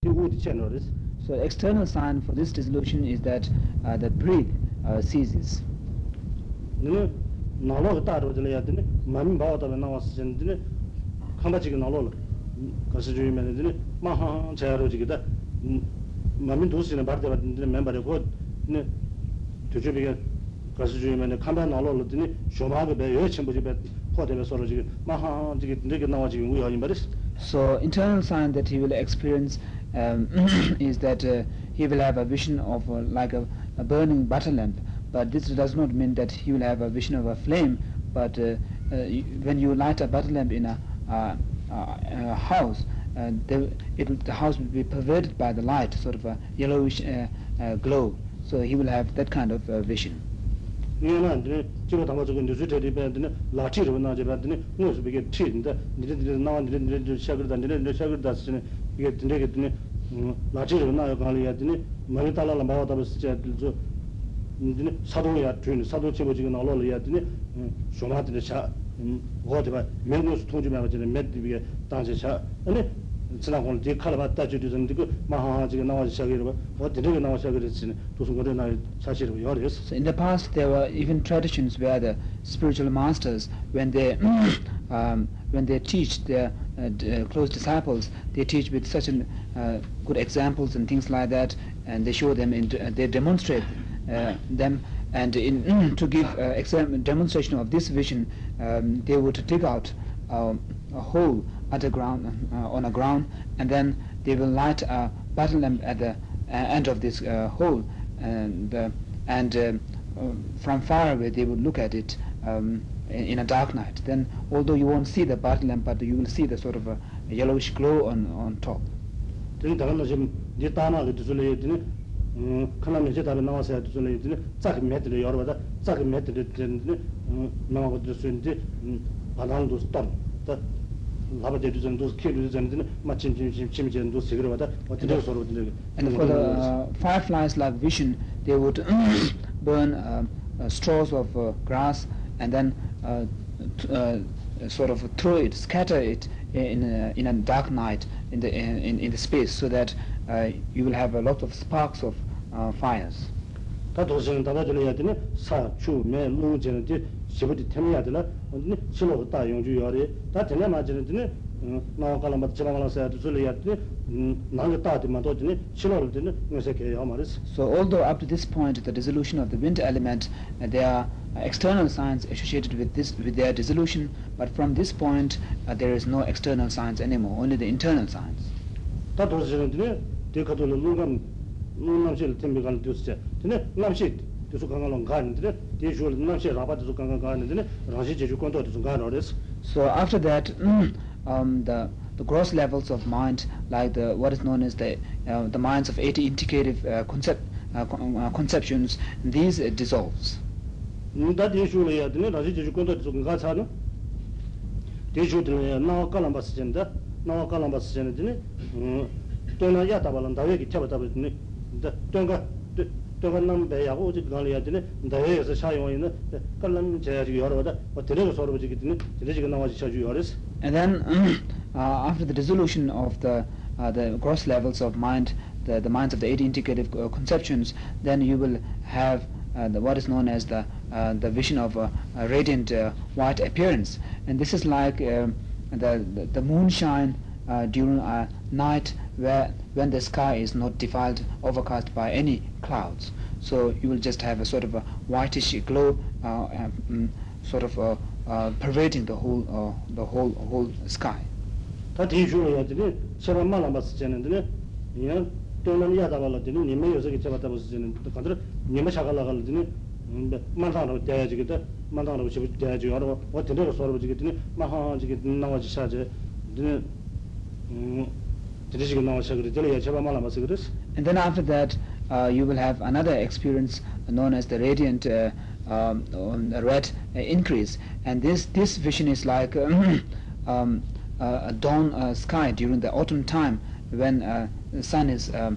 di u di chen ro res So external sign for this dissolution is that uh, the breath uh, ceases. ne na lo ta ro de ya de ne ma min ba da na wa se de ne kan ba ji na lo lo ka se ju me de ne ma ha cha ro ji da ma min do si ne bar de ba de me ba de ko ne to ju bi ga ka se ju me ne kan ba na lo lo de ne sho ma ge be yo chen bu ji be ho de be so ro ji ma ha ji ge de ge na wa ji wi ha yin ba res So internal sign that he will experience um, is that uh, he will have a vision of uh, like a, a burning butter lamp. But this does not mean that he will have a vision of a flame. But uh, uh, when you light a butter lamp in a, a house, uh, the, it the house will be pervaded by the light, sort of a yellowish glow. So he will have that kind of vision. da ni de de sha ge da se ne ge de ne ge de ne la chi ro na yo ga li ya de ne ma ni ta la la ma wa da be se je de zo ni de ne sa do ya tu ni sa do che bo ji ge na lo le ya de ne sho ma de de sha go de ba men go su tong ji ma ba je ne me de bi ge dang je sha ne 지나 오늘 뒤 칼바 따주도 좀 되고 마하 지금 나와 시작이 봐. 어디 되게 나와 시작이 됐지. 도서 거래 나 사실은 열었어. So in the past, there were even traditions where the spiritual masters, when they um, when they teach their uh, uh, close disciples, they teach with such an, uh, good examples and things like that, and they show them, uh, they demonstrate them, and in to give exam- demonstration of this vision, um, they would dig out um, a hole underground on a ground, and then they will light a butter lamp at the end of this hole, and and um, from far away they would look at it um, in a dark night, then although you won't see the butter lamp, but you will see the sort of a yellowish glow on on top. And for the fireflies like vision, they would burn straws of grass and then uh, t- uh, sort of throw it, scatter it in a, in a dark night in the in, in the space, so that uh, you will have a lot of sparks of uh, fires. 다 도시는 다 가지고 해야 되네 사추매 루제는데 시부디 태미야 되나 근데 실로 다 용주 요리 다 되네 맞는데 나와 갈라 맞 지방 갈라서 두줄래 해야 되네 나가 다디만 또 되네 실로를 되네 그래서 개요 말이스 So although up to this point, the dissolution of the wind element, uh, there are uh, external science associated with this with their dissolution but from this point uh, there is no external science anymore only the internal science de ka lu lu nam bi gan ne nam gan gan de de nam ra ba gan gan de ra shi ju kon gan so after that um the the gross levels of mind like the what is known as the uh, the minds of 80 indicative uh, concept uh, uh conceptions these uh, dissolves nda deshu ya rashi deshu cha deshu ya si si ya taba la ki chaba taba nam ya go ya ya sa sha wa tere ka tere And then uh, after the dissolution of the uh, the gross levels of mind the, the minds of the eight indicative uh, conceptions then you will have uh, the, what is known as the, uh, the vision of a, radiant uh, white appearance. And this is like um, the, the, the moonshine during a night where when the sky is not defiled, overcast by any clouds. So you will just have a sort of a whitish glow, uh, um, mm, sort of uh, uh, pervading the whole the whole whole sky. That is true. That is so. Mala must change. Yeah. Tell them yeah. That was the new. New. You said that was the new nima shibu wa And then after that uh, you will have another experience known as the radiant uh, um, red uh, increase. And this this vision is like um, a dawn uh, sky during the autumn time when uh, the sun is um,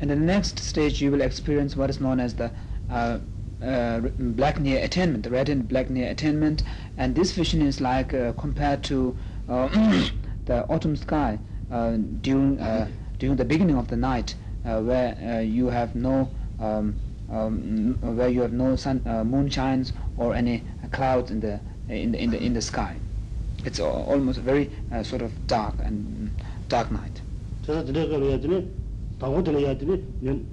in the next stage, you will experience what is known as the uh, uh, black near attainment, the red and black near attainment. And this vision is like uh, compared to uh, the autumn sky uh, during uh, during the beginning of the night, where you have no um, um, where you have no sun, moon shines or any clouds in the in the in the, in the sky. It's almost very sort of dark and dark night. 그래서 드레 걸 해야 되니 당고 드레 해야 되니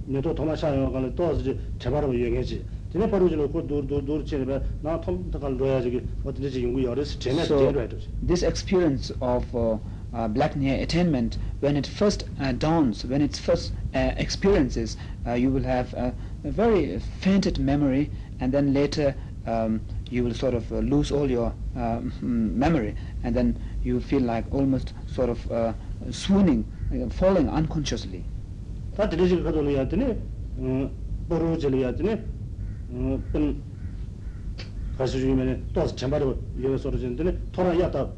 내도 도마 샤요 가는 또 이제 제발로 유행해지 드네 바로 지로 그도도도 치네 나 톰다갈 로야 저기 어떻게 지금 연구 열어서 제네 So, 제대로 해도 this experience of uh, uh, black near attainment, when it first uh, dawns, when it first uh, experiences, uh, you will have a, a very fainted memory, and then later um, you will sort of uh, lose all your um, memory, and then you feel like almost sort of uh, swooning, uh, falling unconsciously. 다 드레 지금 가도 해야 되니 음 바로 지로 해야 되니 음은 가수 중에는 또 제발로 이거 소리 전에 토라 야다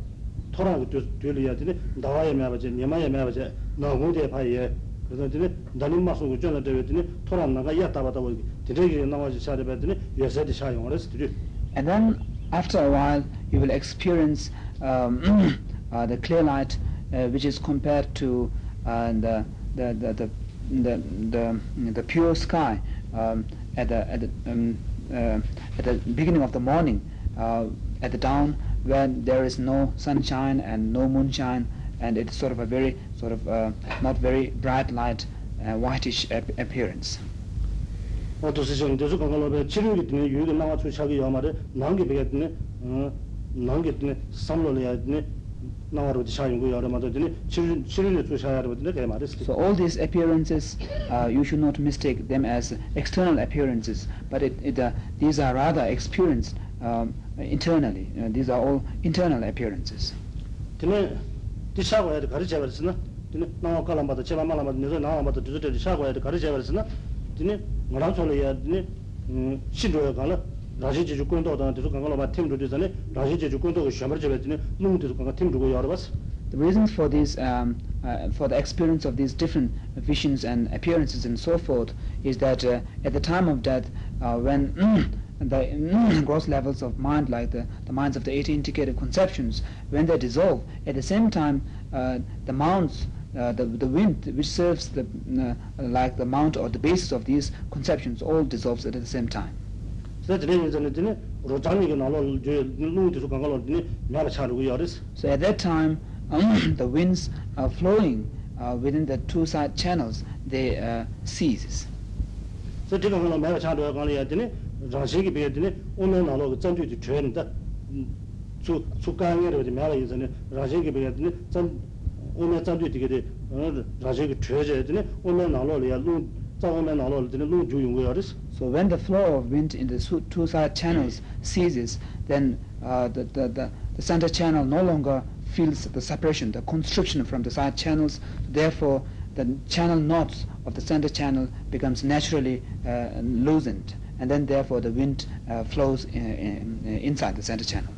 토라 그 되려 되니 나와야 매바지 니마야 매바지 나고대 파예 그래서 되니 나님 마소 그 전에 되더니 토라 나가 야다 받아 보기 드레기 나와지 샤르 받더니 예세디 샤용을 했어 And then after a while, you will experience um, uh, the clear light, uh, which is compared to uh, the, the, the, the, the, the, the pure sky um, at the, at, the, um, uh, at the beginning of the morning, uh, at the dawn, when there is no sunshine and no moonshine, and it's sort of a very, sort of uh, not very bright light, uh, whitish ap- appearance. 어또 세션 되서 강가로베 치료기 때문에 유익을 나와 주샤기 요마를 나게 되겠네 어 나게 되네 삼로려야 되네 나와로 샤용고 여러 마도 되네 치료 치료를 주샤야 되는데 그 말이 So all these appearances, uh, you should not mistake them as external appearances, but it, it, uh, these are rather experienced um, internally. Uh, these are all internal appearances. 되네 디샤고야 가르쳐 버렸으나 되네 나와 깔람바도 제가 말아마도 내가 나와마도 두저들 샤고야 가르쳐 버렸으나 되네 뭐라 소리야 되네 음 신도야 가라 라지 제주 군도다 되서 강가로마 팀도 되잖아요 라지 제주 군도 샤머 제베드네 농도 강가 팀도 여러 봤어 The reasons for these, um, uh, for the experience of these different visions and appearances and so forth, is that uh, at the time of death, uh, when the gross levels of mind, like the, the minds of the eight indicative conceptions, when they dissolve, at the same time, uh, the mounts, uh, the, the wind which serves the, uh, like the mount or the basis of these conceptions, all dissolves at the same time. So at that time, um, the winds are flowing uh, within the two side channels, they uh, ceases. 그 so when the flow of wind in the two side channels ceases, then uh, the, the, the, the center channel no longer feels the separation, the constriction from the side channels. Therefore, the channel knots of the center channel becomes naturally uh, loosened, and then therefore the wind uh, flows in, in, inside the center channel.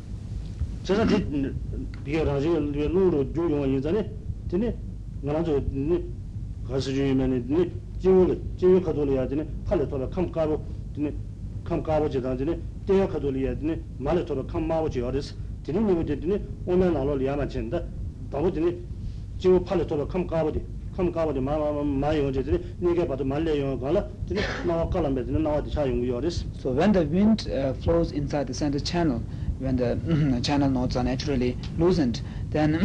제가 디 비가 가지 농으로 주용 인자네 드네 나라도 니 가서 주면은 니 지울 지울 가도려야 되네 팔에 돌아 감가로 드네 감가로 제단지네 때야 가도려야 되네 말에 돌아 감마고 지어르스 드네 니고 드네 오늘 나로 리아만 친다 바보 드네 지울 팔에 돌아 감가로디 감가로디 마마 마요 제드네 니게 봐도 말려요 가라 드네 나와 깔람베 드네 나와 차용 요르스 So when the wind uh, flows inside the center channel, when the channel knots are naturally loosened, then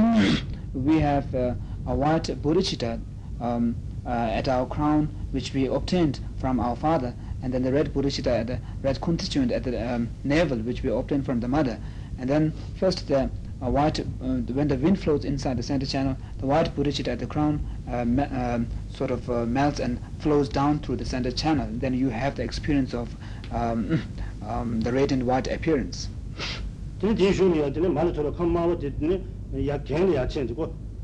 we have uh, a white bodhicitta um, uh, at our crown, which we obtained from our father, and then the red bodhicitta, the red constituent at the um, navel, which we obtained from the mother. And then first the uh, white, uh, when the wind flows inside the center channel, the white bodhicitta at the crown uh, me- um, sort of uh, melts and flows down through the center channel. Then you have the experience of um, um, the radiant white appearance.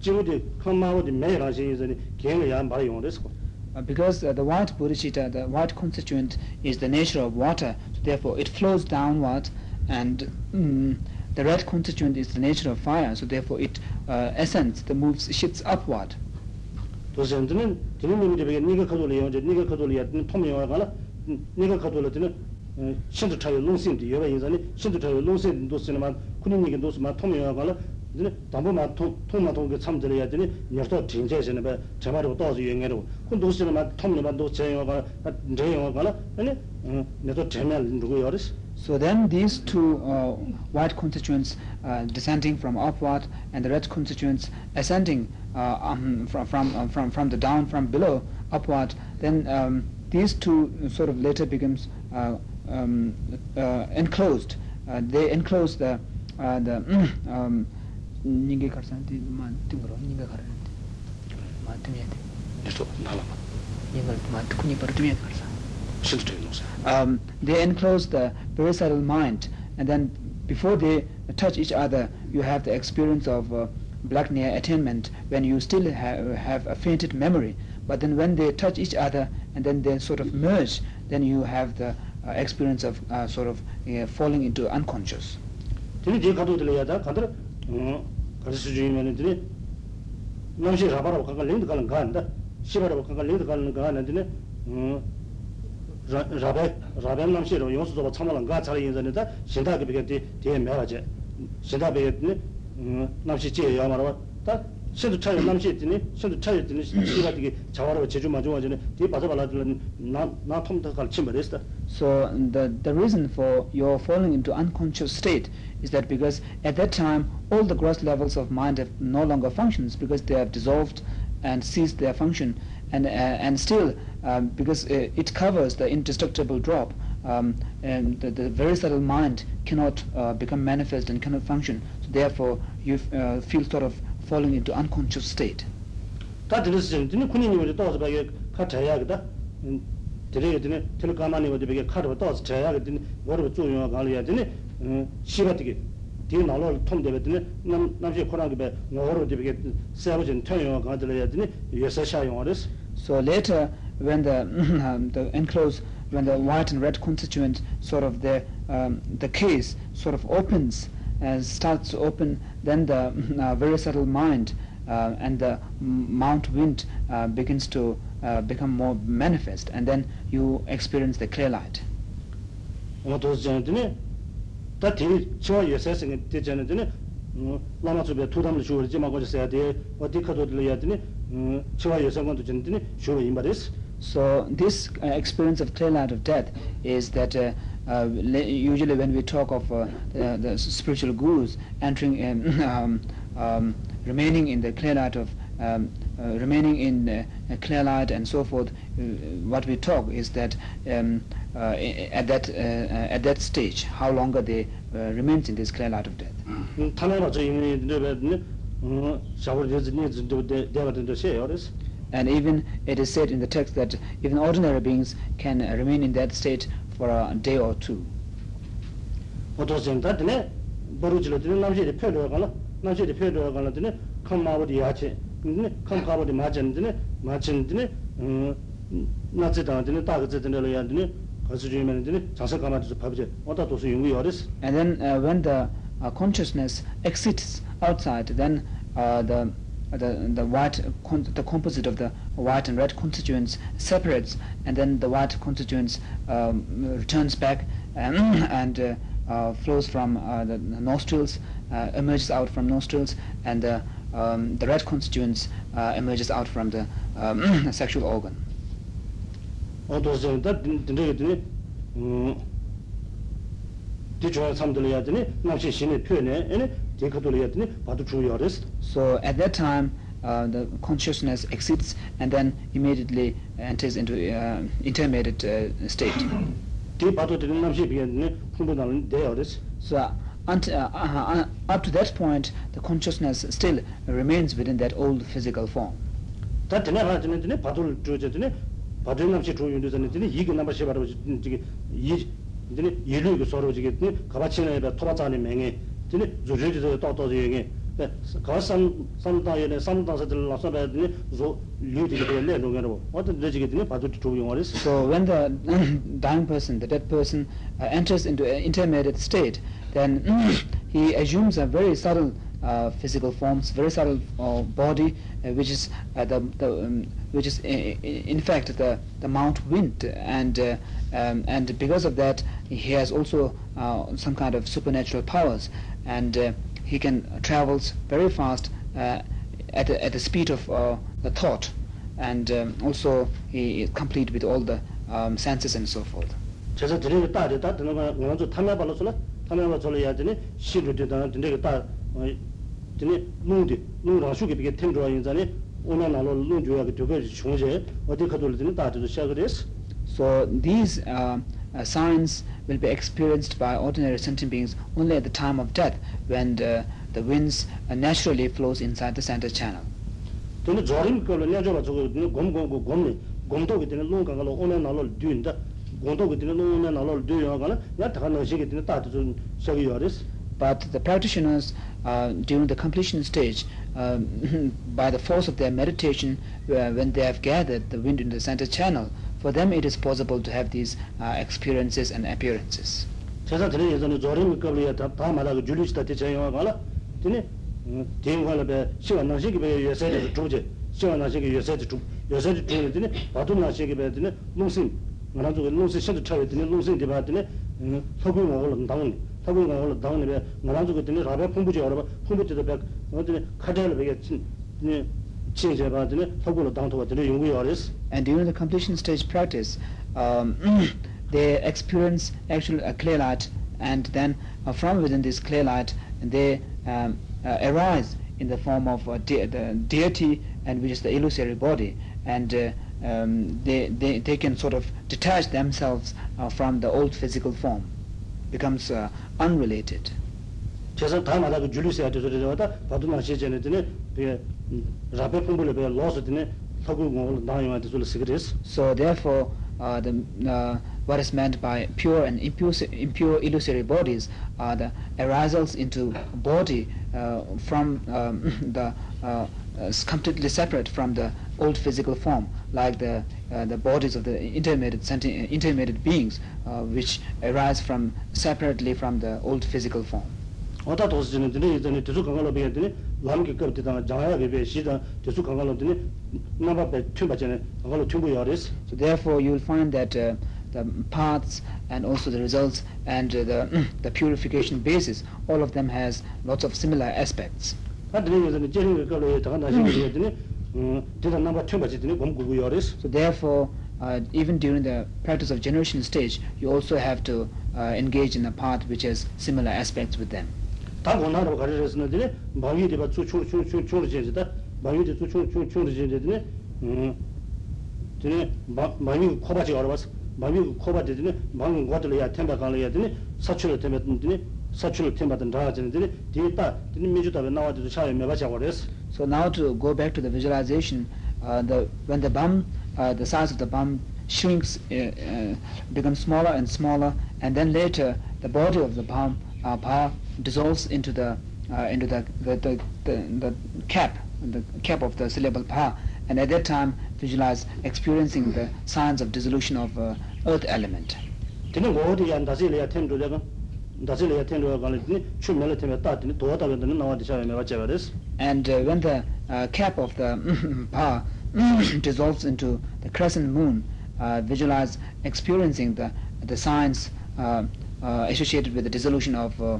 제니 갱리 야 말이 용레스 Uh, because uh, the white bodhicitta, the white constituent, is the nature of water, so therefore it flows downward, and mm, the red constituent is the nature of fire, so therefore it uh, ascends, the moves shifts upward. 도선드는 드니 미데 베게 니가 카돌이 용제 니가 카돌이 야 톰이 와가라 니가 카돌이 드니 신도 차이 롱신디 여바 인자니 신도 차이 롱신도 쓰는만 군인이게 도스만 톰이 와가라 이제 담보만 통 통만 통그 참들어야 되니 녀도 진짜에서는 배 제말로 또서 유행해로 군 도스는 통만 도 제요가 제요가 아니 녀도 제말 누구 요리스 So then these two uh, white constituents uh, descending from upward and the red constituents ascending uh, um, from, from, um, from, from the down from below upward, then um, these two sort of later becomes uh, um, uh, enclosed. Uh, they enclose the uh, the um, 닝게 가르산티 만 띵으로 닝게 가르 만 띵이한테 녀도 나라 닝을 만 특훈이 바로 띵이 가르산 신도 차이 롱신 um, they enclose the parietal mind, and then before they touch each other, you have the experience of uh, black near attainment when you still ha- have a fainted memory. But then when they touch each other and then they sort of merge, then you have the uh, experience of uh, sort of uh, falling into unconscious. 드니 제 가도 들려야다 가들 어 가르쳐 주면은 드니 남시 라바라고 가가 링드 가는 거 한다 시바라고 가가 링드 가는 거 하는데 음 라베 라베 남시로 용수 저 참말은 가 자리 인전에다 신다게 비게 뒤에 매라제 신다게 음 남시 제 야마로 다 신도 차이 남시 있더니 신도 차이 있더니 시가 되게 자와로 제주 마주 와전에 뒤에 빠져 발라들은 나나 톰도 갈치 버렸다 So the, the reason for your falling into unconscious state is that because at that time all the gross levels of mind have no longer functions because they have dissolved and ceased their function. And uh, and still um, because uh, it covers the indestructible drop um, and the, the, very subtle mind cannot uh, become manifest and cannot function. So therefore you uh, feel sort of falling into unconscious state. 드니 군인님이 또 어서 봐게 카 자야거다. 음 드레게 드니 텔레카마니 어디 베게 카르 또 어서 자야게 드니 뭐로 조용하 갈이야 드니 음 시바티게 뒤 나로 통되게 드니 남 남시 코랑게 베 뭐로 어디 베게 세버진 통용하 가들어야 드니 예서 샤용어스. So later, when the um, the enclosed, when the white and red constituent sort of the um, the case sort of opens and starts to open, then the uh, very subtle mind uh, and the m- mount wind uh, begins to uh, become more manifest, and then you experience the clear light. 어도 전드니 다 뒤 치와 예서생에 되잖아 드니 음 라마 주베 투담을 주어지 마고 있어야 돼. 어디 가도 들려야 드니 음 치와 예서건도 전드니 주어 임바데스. So this uh, experience of clear light of death is that uh, uh, le- usually when we talk of uh, the, the spiritual gurus entering in, um, um, remaining in the clear light of um, uh, remaining in uh, clear light and so forth, uh, what we talk is that um, uh, at that uh, uh, at that stage, how longer they remains in this clear light of death. and even it is said in the text that even ordinary beings can remain in that state for a day or two. 어도센다 드네 버루지로 드네 남시리 표로 가나 남시리 표로 가나 드네 칸마버디 야체 드네 칸카버디 마전 드네 마전 드네 음 나체다 드네 다그제 드네 야 드네 가수주면 드네 자세 가마도 밥제 어다 도수 용이 어레스 And then uh, when the uh, consciousness exits outside, then uh, the the the white con- the composite of the white and red constituents separates, and then the white constituents um, returns back and, and uh, uh, flows from uh, the nostrils, uh, emerges out from nostrils and the um, the red constituents uh, emerges out from the um, sexual organ. although that didn't so at that time uh, the consciousness exits and then immediately enters into uh, intermediate uh, state. so until, uh, uh, up to that point the consciousness still remains within that old physical form. That dine ra dine dine padul ju je dine padul nam che ju yu dine dine yi ge nam che ba ro ji yi dine yi lu ge so ro ji ge dine ka ba chi na ba to ba za ni me nge dine zu ju ji to to ji nge 바자네 맹에 되네 조저지도 또또 여기 가산 산다에 산다서들 나서봐 되네 조 류디게 되네 농에로 어떤 되지게 되네 바도 조용어리스 So when the dying person, the dead person, uh, enters into an intermediate state, then he assumes a very subtle uh, physical forms, very subtle uh, body, uh, which is uh, the, the um, which is i- i- in fact the the Mount Wind, and uh, um, and because of that he has also uh, some kind of supernatural powers, and uh, he can travels very fast uh, at the, at the speed of uh, the thought, and um, also he is complete with all the um, senses and so forth. 제가 드리는 딸이 다 드는 거 먼저 탐해 발로서 탐해 발로서 해야 되니 시도 되다 되게 딸 되니 농디 농랑 수게 비게 템조아 인자니 오면 나로 농조야 그 되게 중제 어디 가도 되니 다도 시작을 했어 So these uh, uh, signs will be experienced by ordinary sentient beings only at the time of death, when the, the winds uh, naturally flows inside the center channel. 되니 저림 걸로 내줘가 저거 곰곰고 곰니 곰도 되니 농가가로 오면 나로 뒤인다 곰도 되니 농면 나로 뒤여가나 야 다가는 시게 되니 다도 좀 시작이 요랬어 But the practitioners, uh, during the completion stage, um, by the force of their meditation, uh, when they have gathered the wind in the center channel, for them it is possible to have these uh, experiences and appearances. 제가 전에 예전에 조림 걸로 다 말하고 줄리스다 대체요 가라 되니 대응하려 배 시간 나시기 배 예세를 조제 시간 나시기 예세를 조 예세를 조제더니 바도 나시기 배 되니 농신 나라 저거 농신 신도 차야 되니 농신 대바 되니 서구 먹을 당은 서구 먹을 당은 배 나라 저거 되니 라베 풍부지 알아 풍부지도 배 어디니 카데를 배게 친 네, And during the completion stage practice, um, they experience actual a clear light, and then uh, from within this clear light, they um, uh, arise in the form of uh, de- the deity, and which is the illusory body, and uh, um, they, they, they can sort of detach themselves from the old physical form, becomes unrelated. rabe kumbule be loss dine thagu ngol na ywa de sul sigres so therefore uh, the uh, what is meant by pure and impure impure illusory bodies are the arousals into body uh, from um, the uh, is completely separate from the old physical form like the uh, the bodies of the intermediate senti- intermediate beings uh, which arise from separately from the old physical form. Otatos jinidini jinidini tsu kangalo biyadini 되네 이전에 대수 강가로 배에 되네 람게 급되다 장하게 배 시다 대수 강가로 되네 나바 배 튜바전에 강가로 튜브 요레스 So therefore, you will find that uh, the paths and also the results and uh, the the purification basis, all of them has lots of similar aspects. 하드네 이전에 제링 걸로 다가 나시 배에 되네 음 대다 나바 튜바지 되네 검구고 요레스 So therefore, uh, even during the practice of generation stage, you also have to uh, engage in a path which has similar aspects with them. 다 원하로 가르쳤으면 되네 방위 대바 추추추추추 제제다 방위 대 추추추추 제제네 음 되네 방위 코바지 알아봤어 방위 코바 되네 방위 과들이야 템바 갈래야 되네 사출을 템에 되네 사출을 템바든 다하지는 되네 뒤에다 되네 미주다 나와도 샤에 매바자 버렸어 So now to go back to the visualization, uh, the when the bum, uh, the size of the bum shrinks, uh, uh, becomes smaller and smaller, and then later the body of the bum uh, pa dissolves into the uh, into the the, the, the, the cap the cap of the syllable pa and at that time visualize experiencing the signs of dissolution of uh, earth element. Tene de yan ya ten do de ya ten do ga le ni chu me le te me ta do de na wa de sha me wa che des. And uh, when the uh, cap of the pa dissolves into the crescent moon uh, visualize experiencing the the signs uh, uh, associated with the dissolution of uh,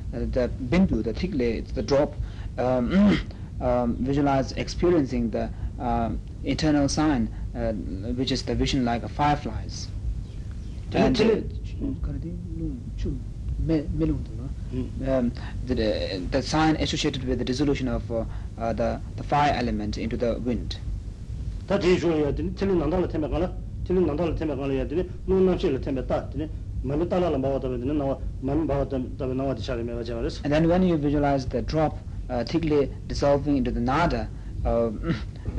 the bindu, the thigle, the drop, um, um, visualize experiencing the uh, eternal sign, uh, which is the vision like a fireflies. And, um, the, the sign associated with the dissolution of uh, the, the fire element into the wind. That is really, manu tala la bawa tabe dina nawa manu bawa tabe nawa di shari mewa jema and then when you visualize the drop uh, thickly dissolving into the nada uh,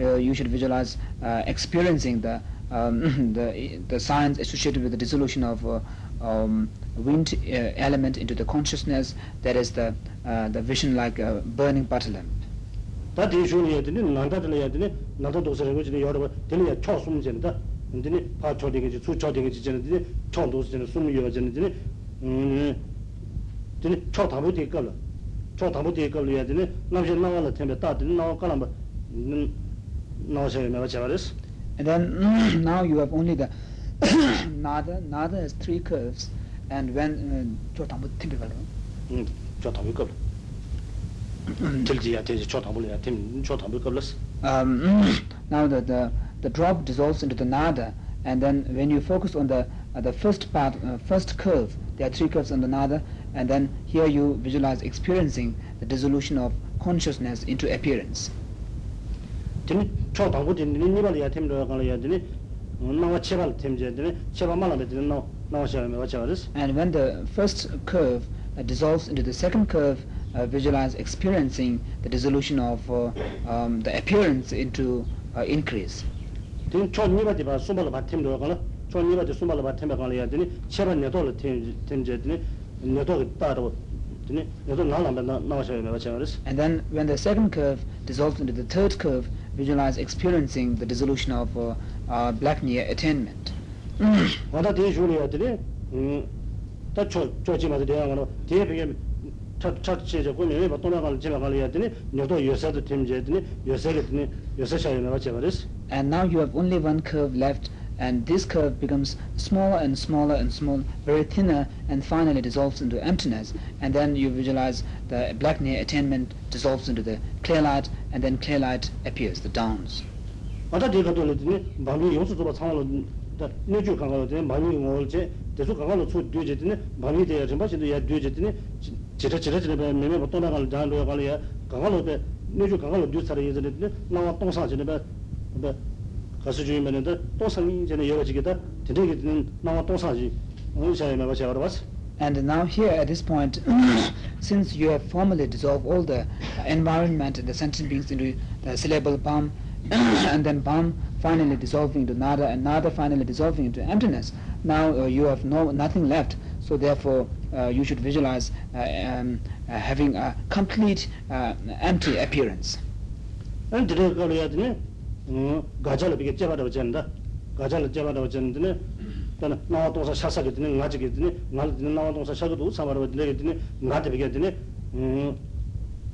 uh, you should visualize uh, experiencing the um, the the science associated with the dissolution of uh, um, wind uh, element into the consciousness that is the uh, the vision like a burning butter lamp that is really the nanda the nanda to say go to the yor the chosum jenda 도서를 거지 여러 되니 초 숨전다 근데 파 초되게 주 초되게 지전데 초 도서는 숨이 여전데 음 되니 초 답을 될 거라 초 답을 될 거라 해야 되니 남신 나와라 템에 따 되니 나와 가라 뭐 나와서 내가 잡아랬어 And then now you have only the nada. Nada has three curves, and when uh, 음, 저 답을 거라 들지야 되지 초 답을 해야 템초 답을 거라서 um, now the, the the drop dissolves into the nada, and then when you focus on the uh, the first part, uh, first curve, there are three curves on the nada, and then here you visualize experiencing the dissolution of consciousness into appearance. And when the first curve uh, dissolves into the second curve, uh, visualize experiencing the dissolution of uh, um, the appearance into uh, increase teni chō nīpa tibā sūmbala bā tēm rō kāna chō nīpa tibā sūmbala bā tēm bā kāna yā ki rō nā nā wā And then when the second curve dissolves into the third curve visualize experiencing the dissolution of uh, uh, black near attainment. Wātā teni shū rī yā teni tā chō chō chī mā tī yā yā yā yā chā and now you have only one curve left and this curve becomes smaller and smaller and smaller, very thinner, and finally dissolves into emptiness. And then you visualize the black near attainment dissolves into the clear light, and then clear light appears, the downs. 다 가서 또 상이 전에 여러 되게 되는 나와 또 사지 오늘 내가 제가 알아봤어 And now here at this point, since you have formally dissolved all the uh, environment and the sentient beings into the syllable bam, and then bam finally dissolving into nada, and nada finally dissolving into emptiness, now uh, you have no nothing left. So therefore, uh, you should visualize uh, um, uh, having a complete uh, empty appearance. 가자를 비게 제바라고 전다. 가자를 제바라고 전드네 tāna nāwa tōngsā shāsā kē tīne, ngā chī kē tīne, ngā lī tīne nāwa tōngsā shāka tō sāmā rāba tīne kē tīne, ngā tē pē kē tīne,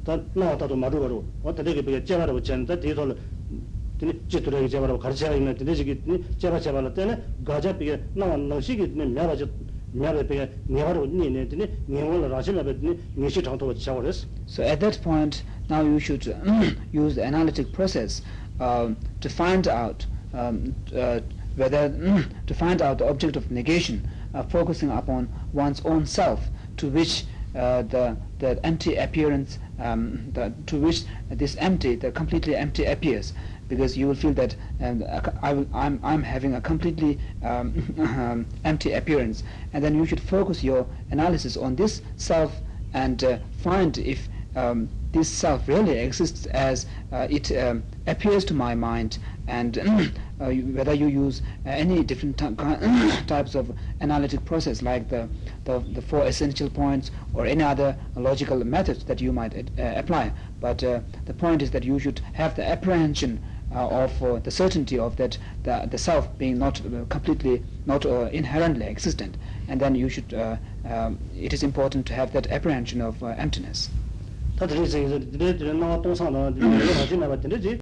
tā nāwa tā tō mā rūpa rūpa, wā tā tē kē pē kē chēvā rāba chēn, tā tē tō lā tīne chī tū rā kē chēvā rāba khar chēvā yīmē, tīne chī kē tīne chēvā chēvā lā tēne, gā chā pē kē nāwa nā shī kē tīne mē rā chā So at that point, now you should use the analytic process. Um, to find out um, uh, whether to find out the object of negation, uh, focusing upon one's own self, to which uh, the the empty appearance, um, the, to which this empty, the completely empty appears, because you will feel that um, I will, I'm I'm having a completely um, um, empty appearance, and then you should focus your analysis on this self and uh, find if um, this self really exists as uh, it um, appears to my mind and uh, whether you use uh, any different ty- types of analytic process like the, the, the four essential points or any other logical methods that you might uh, apply. But uh, the point is that you should have the apprehension of the certainty of that the, the self being not completely, not inherently existent. And then you should, um, it is important to have that apprehension of emptiness. 他这里是这里这里那个东厂的，那个啥子那个真的是。